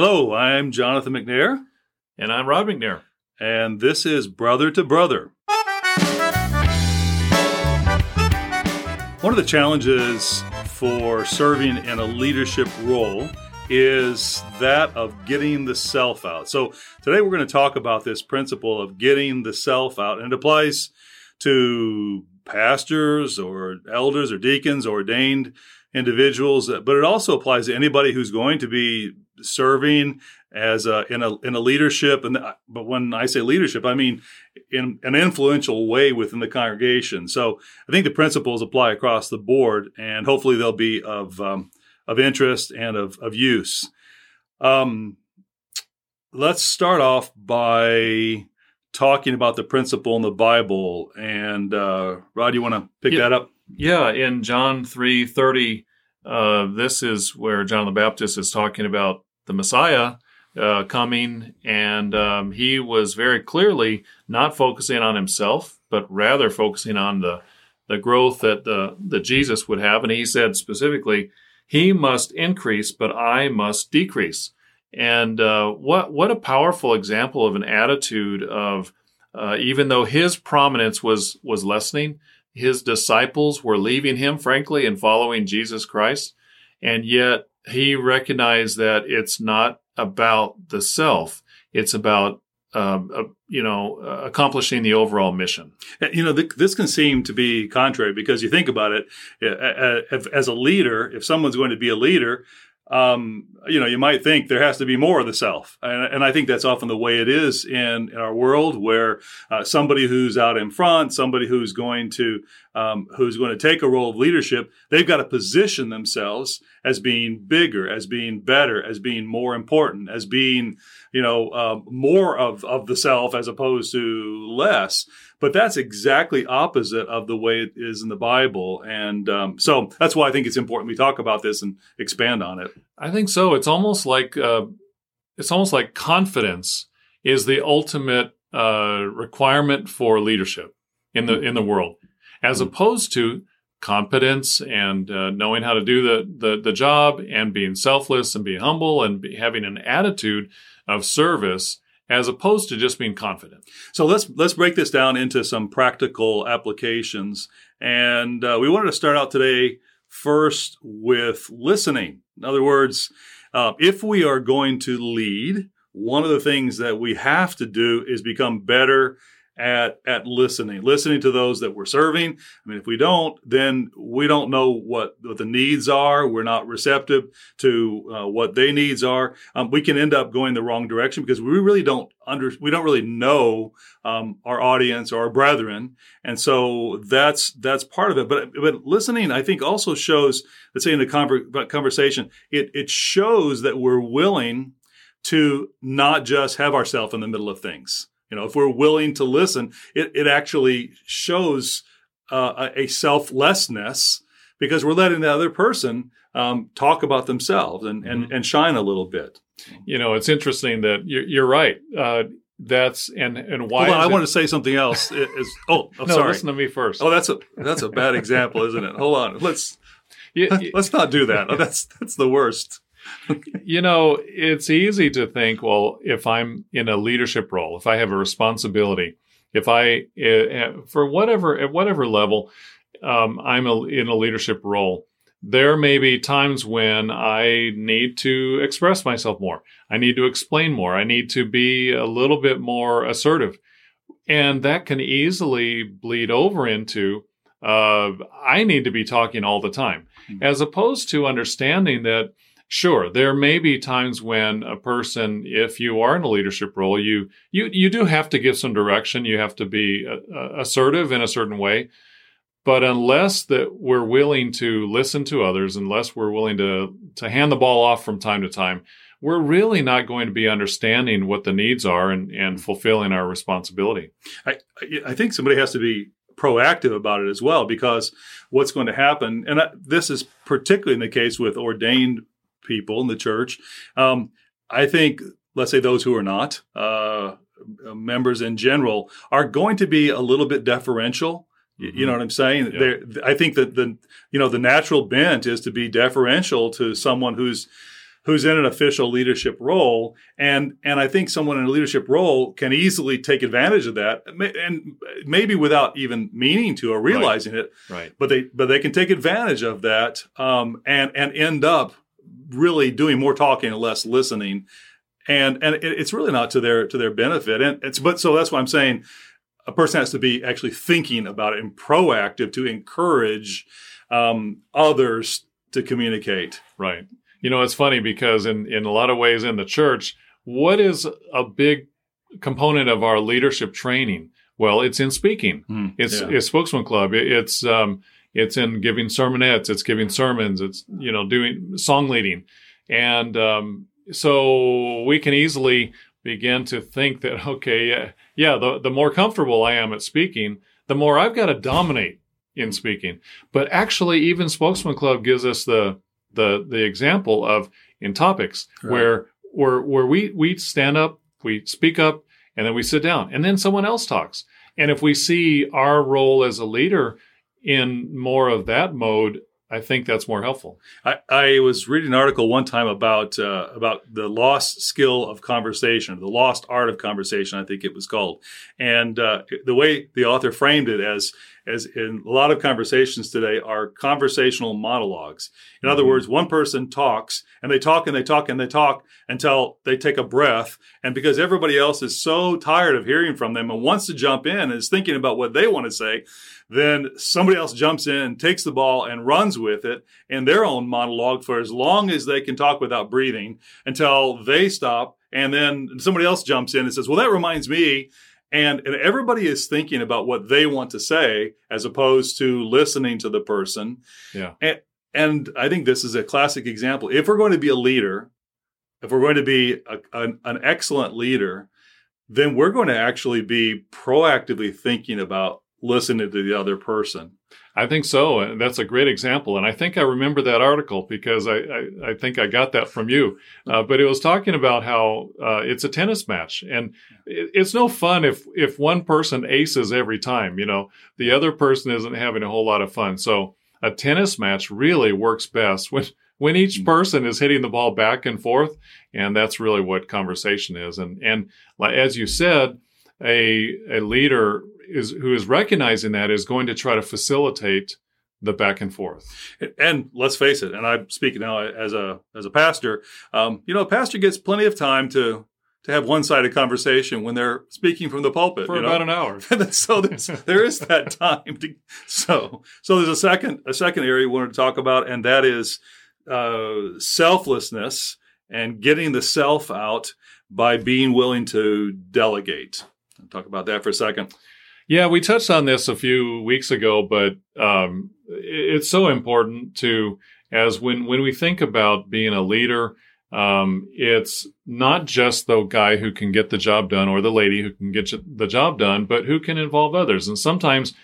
Hello, I'm Jonathan McNair, And I'm Rod McNair. and this is Brother to Brother. One of the challenges for serving in a leadership role is that of getting the self out. So today we're going to talk about this principle of getting the self out, and it applies to pastors or elders or deacons or ordained individuals, but it also applies to anybody who's going to be serving as a, in a in a leadership. And but when I say leadership, I mean in an influential way within the congregation. So I think the principles apply across the board, and hopefully they'll be of um, of interest and of of use. Um, let's start off by talking about the principle in the Bible. And uh, Rod, you want to pick Yeah. that up? Yeah, in John 3:30, uh, this is where John the Baptist is talking about the Messiah uh, coming, and um, he was very clearly not focusing on himself, but rather focusing on the the growth that the that Jesus would have, and he said specifically, "He must increase, but I must decrease." And uh, what what a powerful example of an attitude of uh, even though his prominence was was lessening, his disciples were leaving him, frankly, and following Jesus Christ. And yet he recognized that it's not about the self, it's about, um, uh, you know, uh, accomplishing the overall mission. You know, th- this can seem to be contrary because you think about it uh, uh, as a leader, if someone's going to be a leader, um, you know, you might think there has to be more of the self. And, and I think that's often the way it is in, in our world where somebody who's out in front, somebody who's going to, um, who's going to take a role of leadership, they've got to position themselves as being bigger, as being better, as being more important, as being, you know, um, more of, of the self as opposed to less. But that's exactly opposite of the way it is in the Bible. And um, so that's why I think it's important we talk about this and expand on it. I think so. It's almost like uh, it's almost like confidence is the ultimate uh, requirement for leadership in the in the world, as opposed to competence and uh, knowing how to do the, the the job and being selfless and being humble and be, having an attitude of service as opposed to just being confident. So let's let's break this down into some practical applications. And uh, we wanted to start out today first with listening. In other words, uh, if we are going to lead, one of the things that we have to do is become better at at listening, listening to those that we're serving. I mean, if we don't, then we don't know what, what the needs are. We're not receptive to uh, what their needs are. Um, we can end up going the wrong direction because we really don't under we don't really know um, our audience or our brethren, and so that's that's part of it. But but listening, I think, also shows. Let's say in the conver- conversation, it it shows that we're willing to not just have ourselves in the middle of things. You know, if we're willing to listen, it, it actually shows uh, a selflessness because we're letting the other person um, talk about themselves and, and, and shine a little bit. You know, it's interesting that you're, you're right. Uh, that's and and why on, I it- want to say something else. It is oh, I'm no, sorry. listen to me first. Oh, that's a that's a bad example, isn't it? Hold on. Let's You- you- let's not do that. That's that's the worst. You know, it's easy to think, well, if I'm in a leadership role, if I have a responsibility, if I, uh, for whatever, at whatever level, um, I'm a, in a leadership role, there may be times when I need to express myself more. I need to explain more. I need to be a little bit more assertive. And that can easily bleed over into, uh, I need to be talking all the time, Mhm. as opposed to understanding that Sure, there may be times when a person, if you are in a leadership role, you you you do have to give some direction. You have to be uh, assertive in a certain way. But unless that we're willing to listen to others, unless we're willing to to hand the ball off from time to time, we're really not going to be understanding what the needs are and, and fulfilling our responsibility. I I think somebody has to be proactive about it as well because what's going to happen, and I, this is particularly in the case with ordained people in the church. Um, I think, let's say those who are not uh, members in general are going to be a little bit deferential. You- You know what I'm saying? Yeah. I think that the you know the natural bent is to be deferential to someone who's who's in an official leadership role and and I think someone in a leadership role can easily take advantage of that and maybe without even meaning to or realizing right. it right but they but they can take advantage of that um, and and end up really doing more talking and less listening and and it's really not to their to their benefit and it's but so that's why I'm saying a person has to be actually thinking about it and proactive to encourage um, others to communicate right you know, it's funny because in, in a lot of ways in the church, what is a big component of our leadership training? Well, it's in speaking. Mm, it's, yeah. it's spokesman club. It, it's, um, it's in giving sermonettes. It's giving sermons. It's, you know, doing song leading. And, um, so we can easily begin to think that, okay, yeah, yeah, the, the more comfortable I am at speaking, the more I've got to dominate in speaking. But actually, even Spokesman Club gives us the the the example of in topics right. where where where we we stand up, we speak up, and then we sit down, and then someone else talks. And if we see our role as a leader in more of that mode, I think that's more helpful. I, I was reading an article one time about uh, about the lost skill of conversation, the lost art of conversation. I think it was called, and uh, the way the author framed it as as in a lot of conversations today are conversational monologues. In mm-hmm. other words, one person talks and they talk and they talk and they talk until they take a breath. And because everybody else is so tired of hearing from them and wants to jump in and is thinking about what they want to say, then somebody else jumps in, takes the ball and runs with it in their own monologue for as long as they can talk without breathing until they stop. And then somebody else jumps in and says, well, that reminds me and, and everybody is thinking about what they want to say as opposed to listening to the person. Yeah. And, and I think this is a classic example. If we're going to be a leader, if we're going to be a, an, an excellent leader, then we're going to actually be proactively thinking about listening to the other person. I think so. And that's a great example. And I think I remember that article because I, I, I think I got that from you. Uh, but it was talking about how uh, it's a tennis match. And it, it's no fun if, if one person aces every time, you know, the other person isn't having a whole lot of fun. So a tennis match really works best when, when each mm. person is hitting the ball back and forth. And that's really what conversation is. And, and as you said, a, a leader is who is recognizing that is going to try to facilitate the back and forth. And let's face it, and I speak now as a as a pastor. Um, you know, a pastor gets plenty of time to to have one sided conversation when they're speaking from the pulpit for you about know? an hour. so there is that time. To, so so there's a second a second area we wanted to talk about, and that is uh, selflessness and getting the self out by being willing to delegate. I'll talk about that for a second. Yeah, we touched on this a few weeks ago, but um, it's so important to as when when we think about being a leader, um, it's not just the guy who can get the job done or the lady who can get the job done, but who can involve others. And sometimes,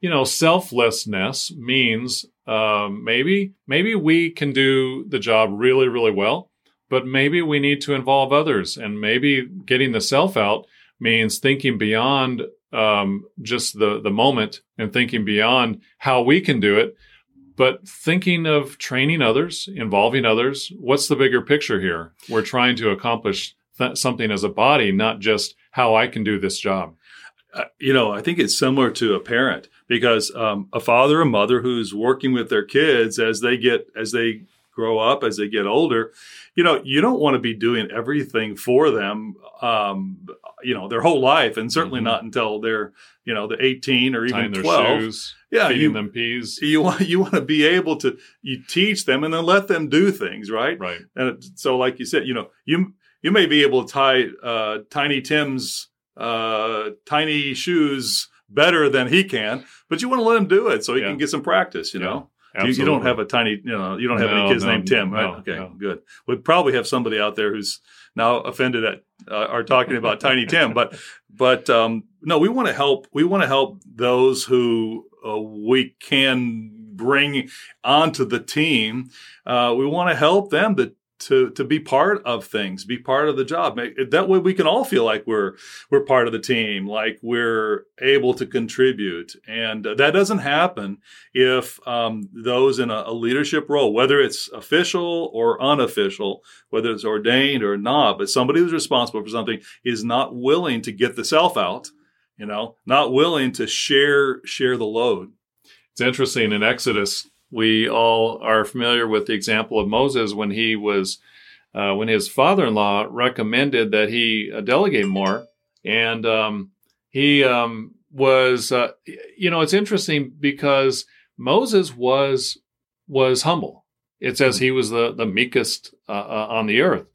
you know, selflessness means um, maybe maybe we can do the job really really well, but maybe we need to involve others, and maybe getting the self out means thinking beyond um, just the the moment and thinking beyond how we can do it, but thinking of training others, involving others. What's the bigger picture here? We're trying to accomplish th- something as a body, not just how I can do this job. Uh, you know, I think it's similar to a parent because um, a father or mother who's working with their kids as they get as they grow up, as they get older, you know, you don't want to be doing everything for them, um, you know, their whole life, and certainly mm-hmm. not until they're, you know, the 18 or even 12. Shoes, yeah, feeding you, them peas. You want you want to be able to you teach them and then let them do things, right? Right. And so, like you said, you know, you you may be able to tie uh, Tiny Tim's uh, tiny shoes better than he can, but you want to let him do it so he yeah. can get some practice. You yeah. know. You, you, don't have a tiny, you know, you don't have no, any kids no, named Tim, right? No, okay, good. We'd probably have somebody out there who's now offended at uh, are talking about Tiny Tim, but but um, no, we want to help. We want to help those who uh, we can bring onto the team. Uh, we want to help them to to to be part of things, be part of the job. That way, we can all feel like we're we're part of the team, like we're able to contribute, and that doesn't happen if um, those in a, a, leadership role, whether it's official or unofficial, whether it's ordained or not, but somebody who's responsible for something is not willing to get the self out, you know, not willing to share share the load. It's interesting in Exodus we all are familiar with the example of Moses when he was, uh, when his father-in-law recommended that he uh, delegate more, and um, he um, was, uh, you know, it's interesting because Moses was was humble. It says he was the the meekest uh, uh, on the earth.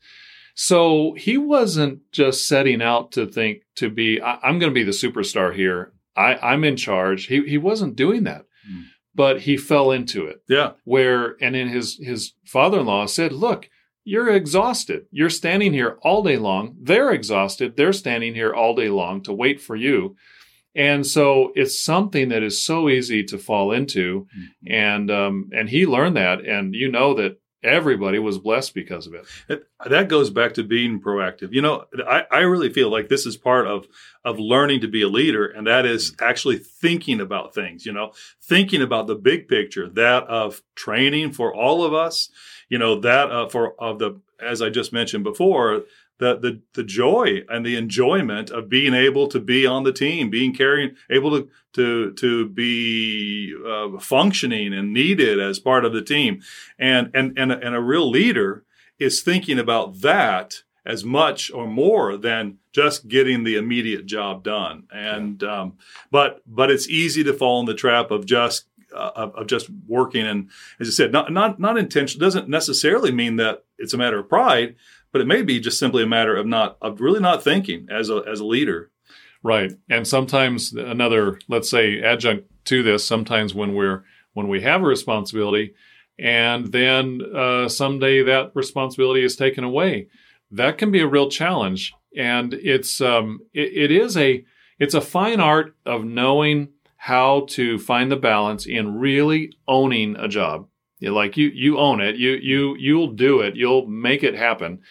So he wasn't just setting out to think to be, I, am going to be the superstar here. I, am in charge. He, he wasn't doing that. Mm but he fell into it. Yeah. Where and then his his father-in-law said, "Look, you're exhausted. You're standing here all day long. They're exhausted. They're standing here all day long to wait for you." And so it's something that is so easy to fall into, mm-hmm. and um, and he learned that, and you know that everybody was blessed because of it. it. That goes back to being proactive. You know, I, I really feel like this is part of of learning to be a leader, and that is actually thinking about things. You know, thinking about the big picture, that of training for all of us. You know, that uh, for of the as I just mentioned before, the the the joy and the enjoyment of being able to be on the team, being carrying, able to to to be uh, functioning and needed as part of the team, and and and and a real leader is thinking about that as much or more than just getting the immediate job done. And um, but but it's easy to fall in the trap of just uh, of, of, just working and as I said, not not not intention doesn't necessarily mean that it's a matter of pride but it may be just simply a matter of not of really not thinking as a as a leader. Right. And sometimes another, let's say, adjunct to this, sometimes when we're when we have a responsibility and then uh, someday that responsibility is taken away, that can be a real challenge. And it's um, it, it is a it's a fine art of knowing how to find the balance in really owning a job. You Like you you own it. You you you'll do it. You'll make it happen.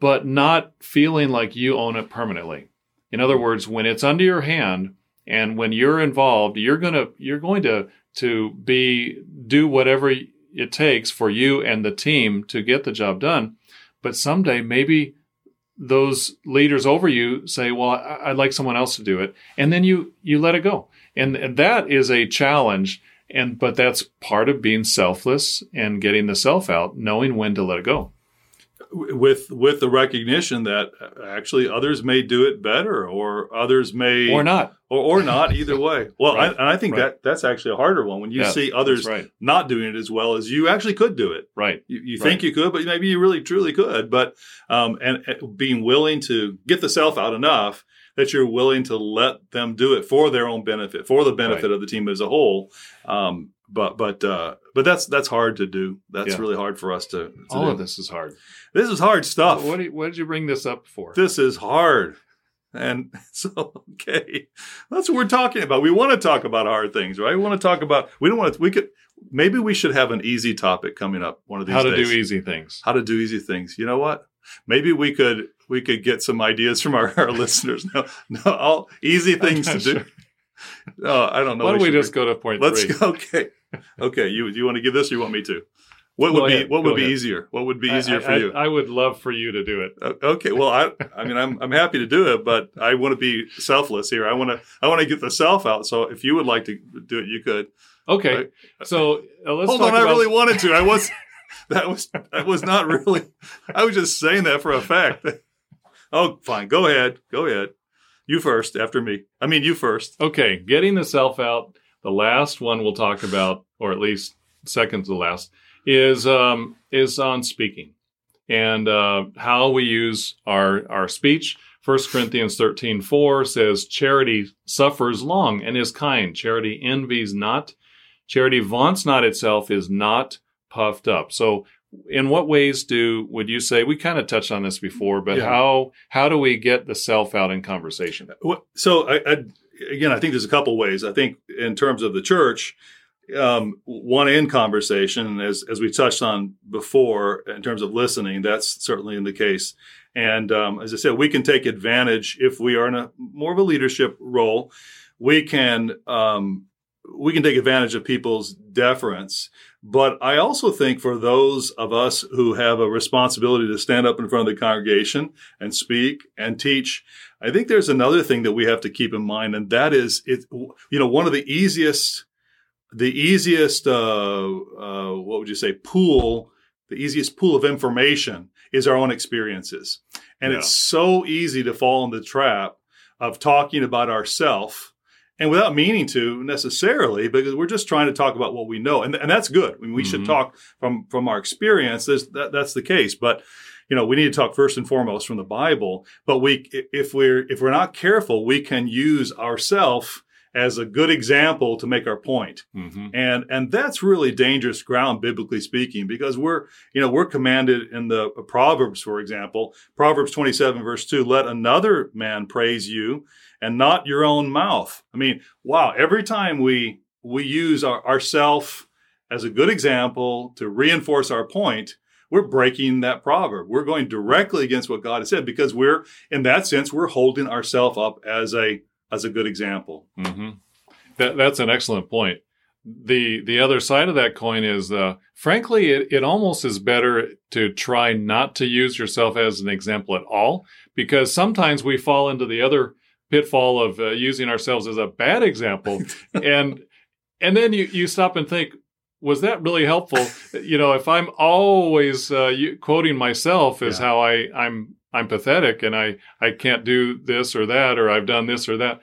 But not feeling like you own it permanently. In other words, when it's under your hand and when you're involved, you're going to you're going to to be do whatever it takes for you and the team to get the job done. But someday maybe those leaders over you say, "Well, I'd like someone else to do it," and then you you let it go, and, and that is a challenge and but that's part of being selfless and getting the self out knowing when to let it go with with the recognition that actually others may do it better or others may or not or, or not either way well right. I, and i think right. that that's actually a harder one when you yeah, see others right. not doing it as well as you actually could do it right you, you think you could but maybe you really truly could but um and, and being willing to get the self out enough that you're willing to let them do it for their own benefit, for the benefit of the team as a whole. Um, but but uh, but that's that's hard to do. That's yeah. really hard for us to. to All do. of this is hard. This is hard stuff. What did, what did you bring this up for? This is hard. And so, okay, that's what we're talking about. We want to talk about hard things, right? We want to talk about. We don't want to. We could maybe we should have an easy topic coming up one of these. How to days. do easy things. How to do easy things. You know what? Maybe we could we could get some ideas from our, our listeners. No, no, all easy things to sure. do. Oh, I don't know. Why don't we, we just go to point Let's three? Go, okay, okay. You you want to give this? or You want me to? What would be what would be easier? What would be easier I, for you? I, I, would love for you to do it. Okay. Well, I I mean I'm I'm happy to do it, but I want to be selfless here. I want to I want to get the self out. So if you would like to do it, you could. Okay. Right? So uh, let's hold on. About... I really wanted to. I was that was that was not really. I was just saying that for a fact. oh, fine. Go ahead. Go ahead. You first. After me. I mean, you first. Okay. Getting the self out. The last one we'll talk about, or at least second to last, is um, is on speaking and uh, how we use our our speech. 1 Corinthians 13, 4 says, Charity suffers long and is kind. Charity envies not. Charity vaunts not itself, is not puffed up. So in what ways do would you say we kind of touched on this before but yeah. how how do we get the self out in conversation so I, I, again i think there's a couple ways i think in terms of the church um, one in conversation, as as we touched on before, in terms of listening, that's certainly in the case. And um, as I said, we can take advantage if we are in a more of a leadership role. We can um, we can take advantage of people's deference. But I also think for those of us who have a responsibility to stand up in front of the congregation and speak and teach, I think there's another thing that we have to keep in mind, and that is it. You know, one of the easiest, the easiest, uh, uh, what would you say, pool, the easiest pool of information is our own experiences, and Yeah. it's so easy to fall in the trap of talking about ourself and without meaning to necessarily because we're just trying to talk about what we know. And, and that's good. I mean, we should Mhm. talk from from our experience. There's, that, that's the case. But you know we need to talk first and foremost from the bible. But we if we're if we're not careful we can use ourself as a good example to make our point. Hmm and and that's really dangerous ground biblically speaking because we're you know we're commanded in the proverbs for example proverbs 27 verse 2 let another man praise you and not your own mouth. I mean wow every time we we use our ourself as a good example to reinforce our point we're breaking that proverb. We're going directly against what god has said because we're in that sense we're holding ourselves up as a as a good example hmm That, that's an excellent point. The the other side of that coin is, uh, frankly, it, it almost is better to try not to use yourself as an example at all, because sometimes we fall into the other pitfall of uh, using ourselves as a bad example, and and then you you stop and think, was that really helpful? you know, if I'm always uh, you, quoting myself as Yeah. how I I'm I'm pathetic and I I can't do this or that or I've done this or that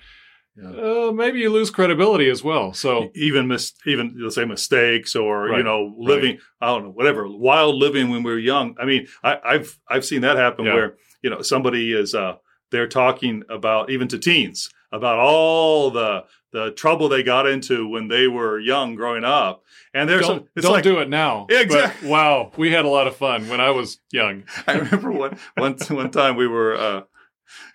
uh, maybe you lose credibility as well. So even mis- even let's say mistakes or you know living I don't know whatever wild living when we were young. I mean I, I've I've seen that happen Yeah. where you know somebody is uh they're talking about even to teens about all the the trouble they got into when they were young growing up and there's don't, some, it's don't like do it now. Exactly. wow, we had a lot of fun when I was young. I remember one one one time we were uh,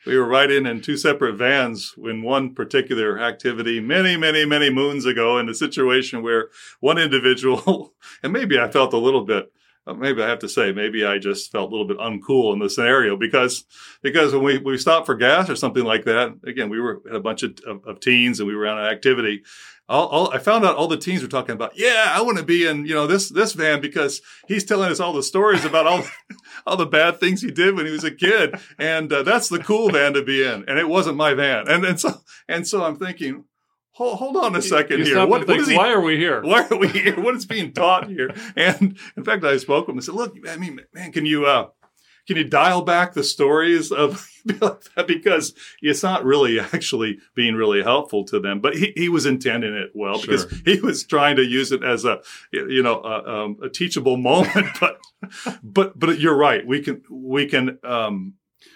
we were riding in two separate vans in one particular activity many many many moons ago in a situation where one individual and maybe I felt a little bit maybe I have to say maybe I just felt a little bit uncool in the scenario because because when we, we stopped for gas or something like that again we were had a bunch of, of, of teens and we were on an activity. All, all, I found out all the teens were talking about, yeah, I want to be in, you know, this this van because he's telling us all the stories about all all the bad things he did when he was a kid, and uh, that's the cool van to be in. And it wasn't my van, and and so and so I'm thinking, hold, hold on a second You here, what, and what think, he? why are we here? Why are we here? What is being taught here? And in fact, I spoke with him and said, look, I mean, man, can you uh, can you dial back the stories of that because it's not really actually being really helpful to them. But he, he was intending it well because he was trying to use it as a you know a, um, a teachable moment. But but but you're right. We can we can um,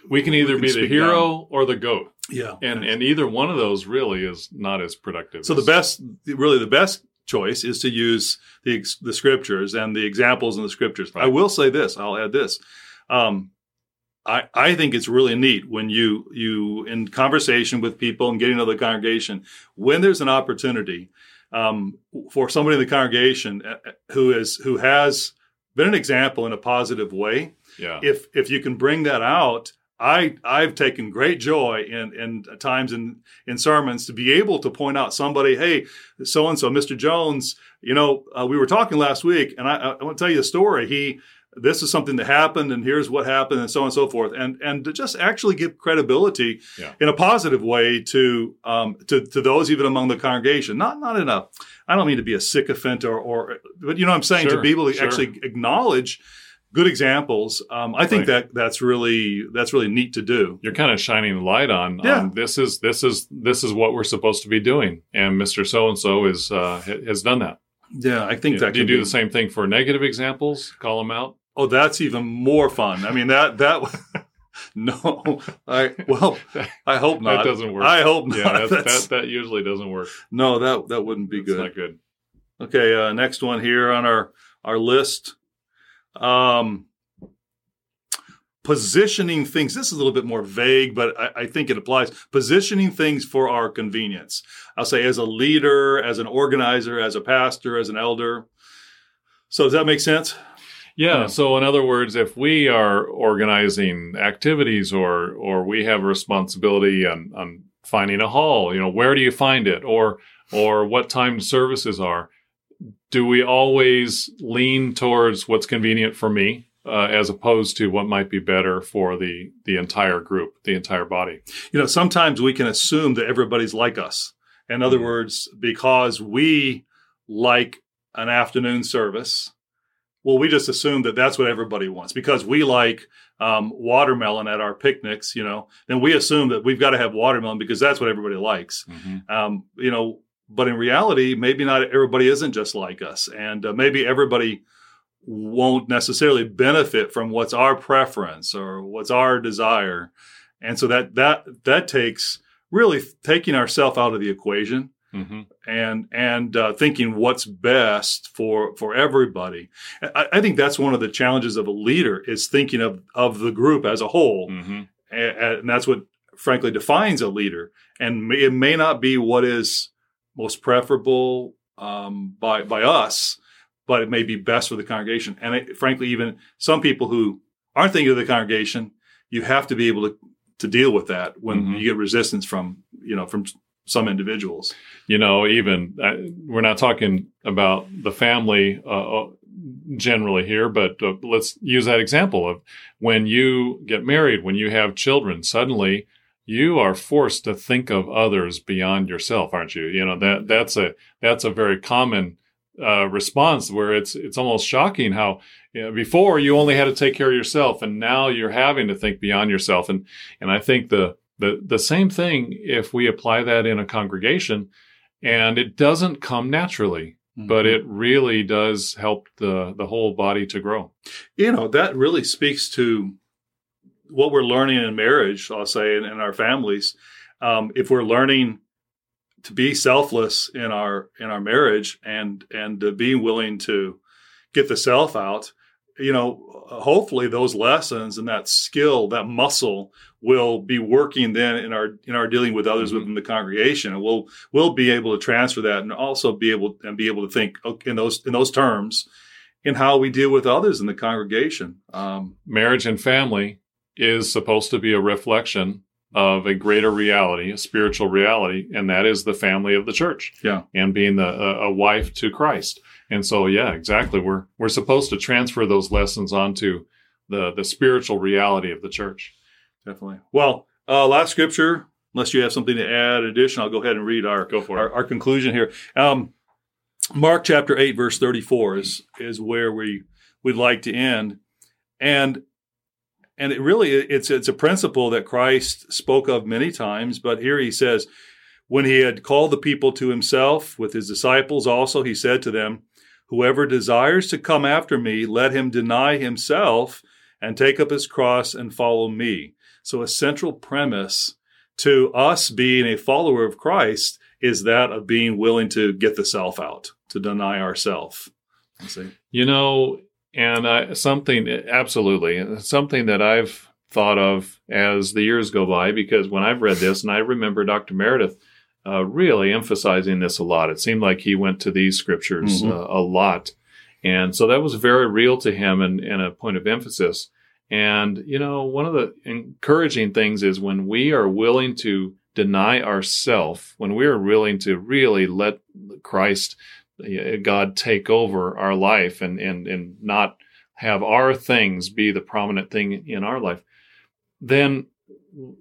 We can either can be the hero or the goat, yeah and and either one of those really is not as productive. So the best, really the best choice is to use the the scriptures and the examples in the scriptures. I will say this. I'll add this. Um, I I think it's really neat when you you in conversation with people and getting to the congregation when there's an opportunity um, for somebody in the congregation uh, uh, who is who has been an example in a positive way yeah. if if you can bring that out i i've taken great joy in in times in in sermons to be able to point out somebody hey so and so mr jones you know uh, we were talking last week and i i want to tell you a story he this is something that happened and here's what happened and so on and so forth and and to just actually give credibility Yeah. in a positive way to um to to those even among the congregation not not in a i don't mean to be a sycophant or or but you know what i'm saying to be able to sure. actually acknowledge good examples. Um, I think Right. that that's really that's really neat to do. You're kind of shining the light on, Yeah. on this is this is this is what we're supposed to be doing, and Mister So and So is uh, has done that. Yeah, I think do that Do you do be, the same thing for negative examples? Call them out. Oh, that's even more fun. I mean that that no, I well, I hope not. That doesn't work. I hope not. Yeah, that, That's- that that usually doesn't work. no, that that wouldn't be It's good. not good. Okay, uh, next one here on our our list. Um, positioning things. This is a little bit more vague, but I, I, think it applies. Positioning things for our convenience. I'll say as a leader, as an organizer, as a pastor, as an elder. So does that make sense? Yeah, yeah. So in other words, if we are organizing activities or or we have a responsibility on, on finding a hall, you know, where do you find it? Or or what time services are? Do we always lean towards what's convenient for me? uh, as opposed to what might be better for the the entire group, the entire body. You know, sometimes we can assume that everybody's like us. In other mm-hmm. words, because we like an afternoon service, well, we just assume that that's what everybody wants. Because we like um, watermelon at our picnics, you know, then we assume that we've got to have watermelon because that's what everybody likes. Mm-hmm. Um, you know, but in reality, maybe not everybody isn't just like us, and uh, maybe everybody won't necessarily benefit from what's our preference or what's our desire and so that that that takes really taking ourselves out of the equation mm-hmm. and and uh, thinking what's best for for everybody I, I, think that's one of the challenges of a leader is thinking of of the group as a whole mm-hmm. and, and, that's what frankly defines a leader and it may not be what is most preferable um, by by us but it may be best for the congregation. And it, frankly, even some people who aren't thinking of the congregation, you have to be able to to deal with that when mm-hmm. you get resistance from you know from some individuals. You know, even uh, we're not talking about the family uh, uh generally here, but uh, let's use that example of when you get married, when you have children, suddenly you are forced to think of others beyond yourself, aren't you? You know that that's a that's a very common uh, response where it's it's almost shocking how you know, before you only had to take care of yourself and now you're having to think beyond yourself and and I think the the the same thing if we apply that in a congregation and it doesn't come naturally mm-hmm. but it really does help the the whole body to grow you know that really speaks to what we're learning in marriage I'll say in, in our families um, if we're learning to be selfless in our in our marriage and and to be willing to get the self out you know hopefully those lessons and that skill that muscle will be working then in our in our dealing with others mm-hmm. within the congregation and we'll we'll be able to transfer that and also be able and be able to think in those in those terms in how we deal with others in the congregation um, marriage and family is supposed to be a reflection of a greater reality, a spiritual reality, and that is the family of the church. Yeah. And being the, a, a wife to Christ. And so, yeah, exactly. We're, we're supposed to transfer those lessons onto the, the spiritual reality of the church. Definitely. Well, uh, last scripture, unless you have something to add addition, I'll go ahead and read our, go for our, our conclusion here. Um, Mark chapter 8, verse 34 is, is where we, we'd like to end. And and it really it's it's a principle that Christ spoke of many times, but here he says, when he had called the people to himself with his disciples also, he said to them, Whoever desires to come after me, let him deny himself and take up his cross and follow me. So, a central premise to us being a follower of Christ is that of being willing to get the self out, to deny ourself. You know, and uh, something, absolutely, something that I've thought of as the years go by, because when I've read this, and I remember Dr. Meredith uh, really emphasizing this a lot, it seemed like he went to these scriptures mm-hmm. uh, a lot. And so that was very real to him and, and a point of emphasis. And, you know, one of the encouraging things is when we are willing to deny ourself, when we are willing to really let Christ God take over our life and, and, and not have our things be the prominent thing in our life, then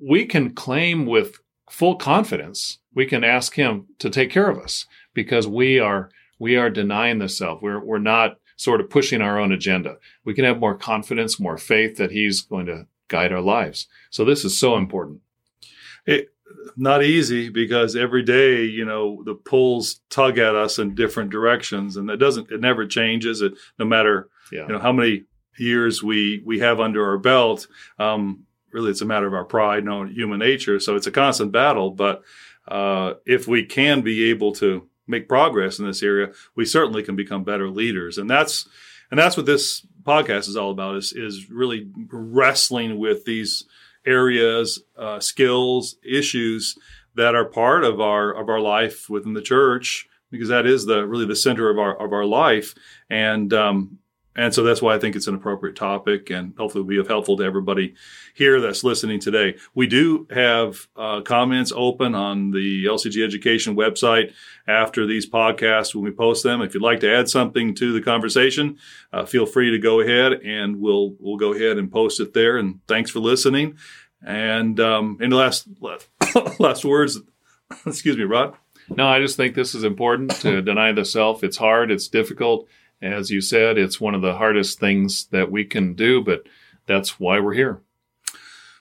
we can claim with full confidence, we can ask him to take care of us because we are, we are denying the self. We're, we're not sort of pushing our own agenda. We can have more confidence, more faith that he's going to guide our lives. So this is so important. It, not easy because every day, you know, the pulls tug at us in different directions, and it doesn't. It never changes. It no matter yeah. you know how many years we we have under our belt. Um, really, it's a matter of our pride, no human nature. So it's a constant battle. But uh, if we can be able to make progress in this area, we certainly can become better leaders, and that's And that's what this podcast is all about is, is really wrestling with these areas, uh, skills, issues that are part of our, of our life within the church, because that is the really the center of our, of our life. And, um, and so that's why I think it's an appropriate topic and hopefully will be helpful to everybody here that's listening today. We do have uh, comments open on the LCG Education website after these podcasts when we post them. If you'd like to add something to the conversation, uh, feel free to go ahead and we'll, we'll go ahead and post it there. And thanks for listening. And um, any last, last words? Excuse me, Rod. No, I just think this is important to deny the self. It's hard, it's difficult as you said, it's one of the hardest things that we can do, but that's why we're here.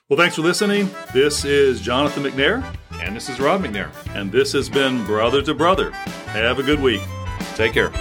Well, thanks for listening. This is Jonathan McNair. And this is Rod McNair. And this has been Brother to Brother. Have a good week. Take care.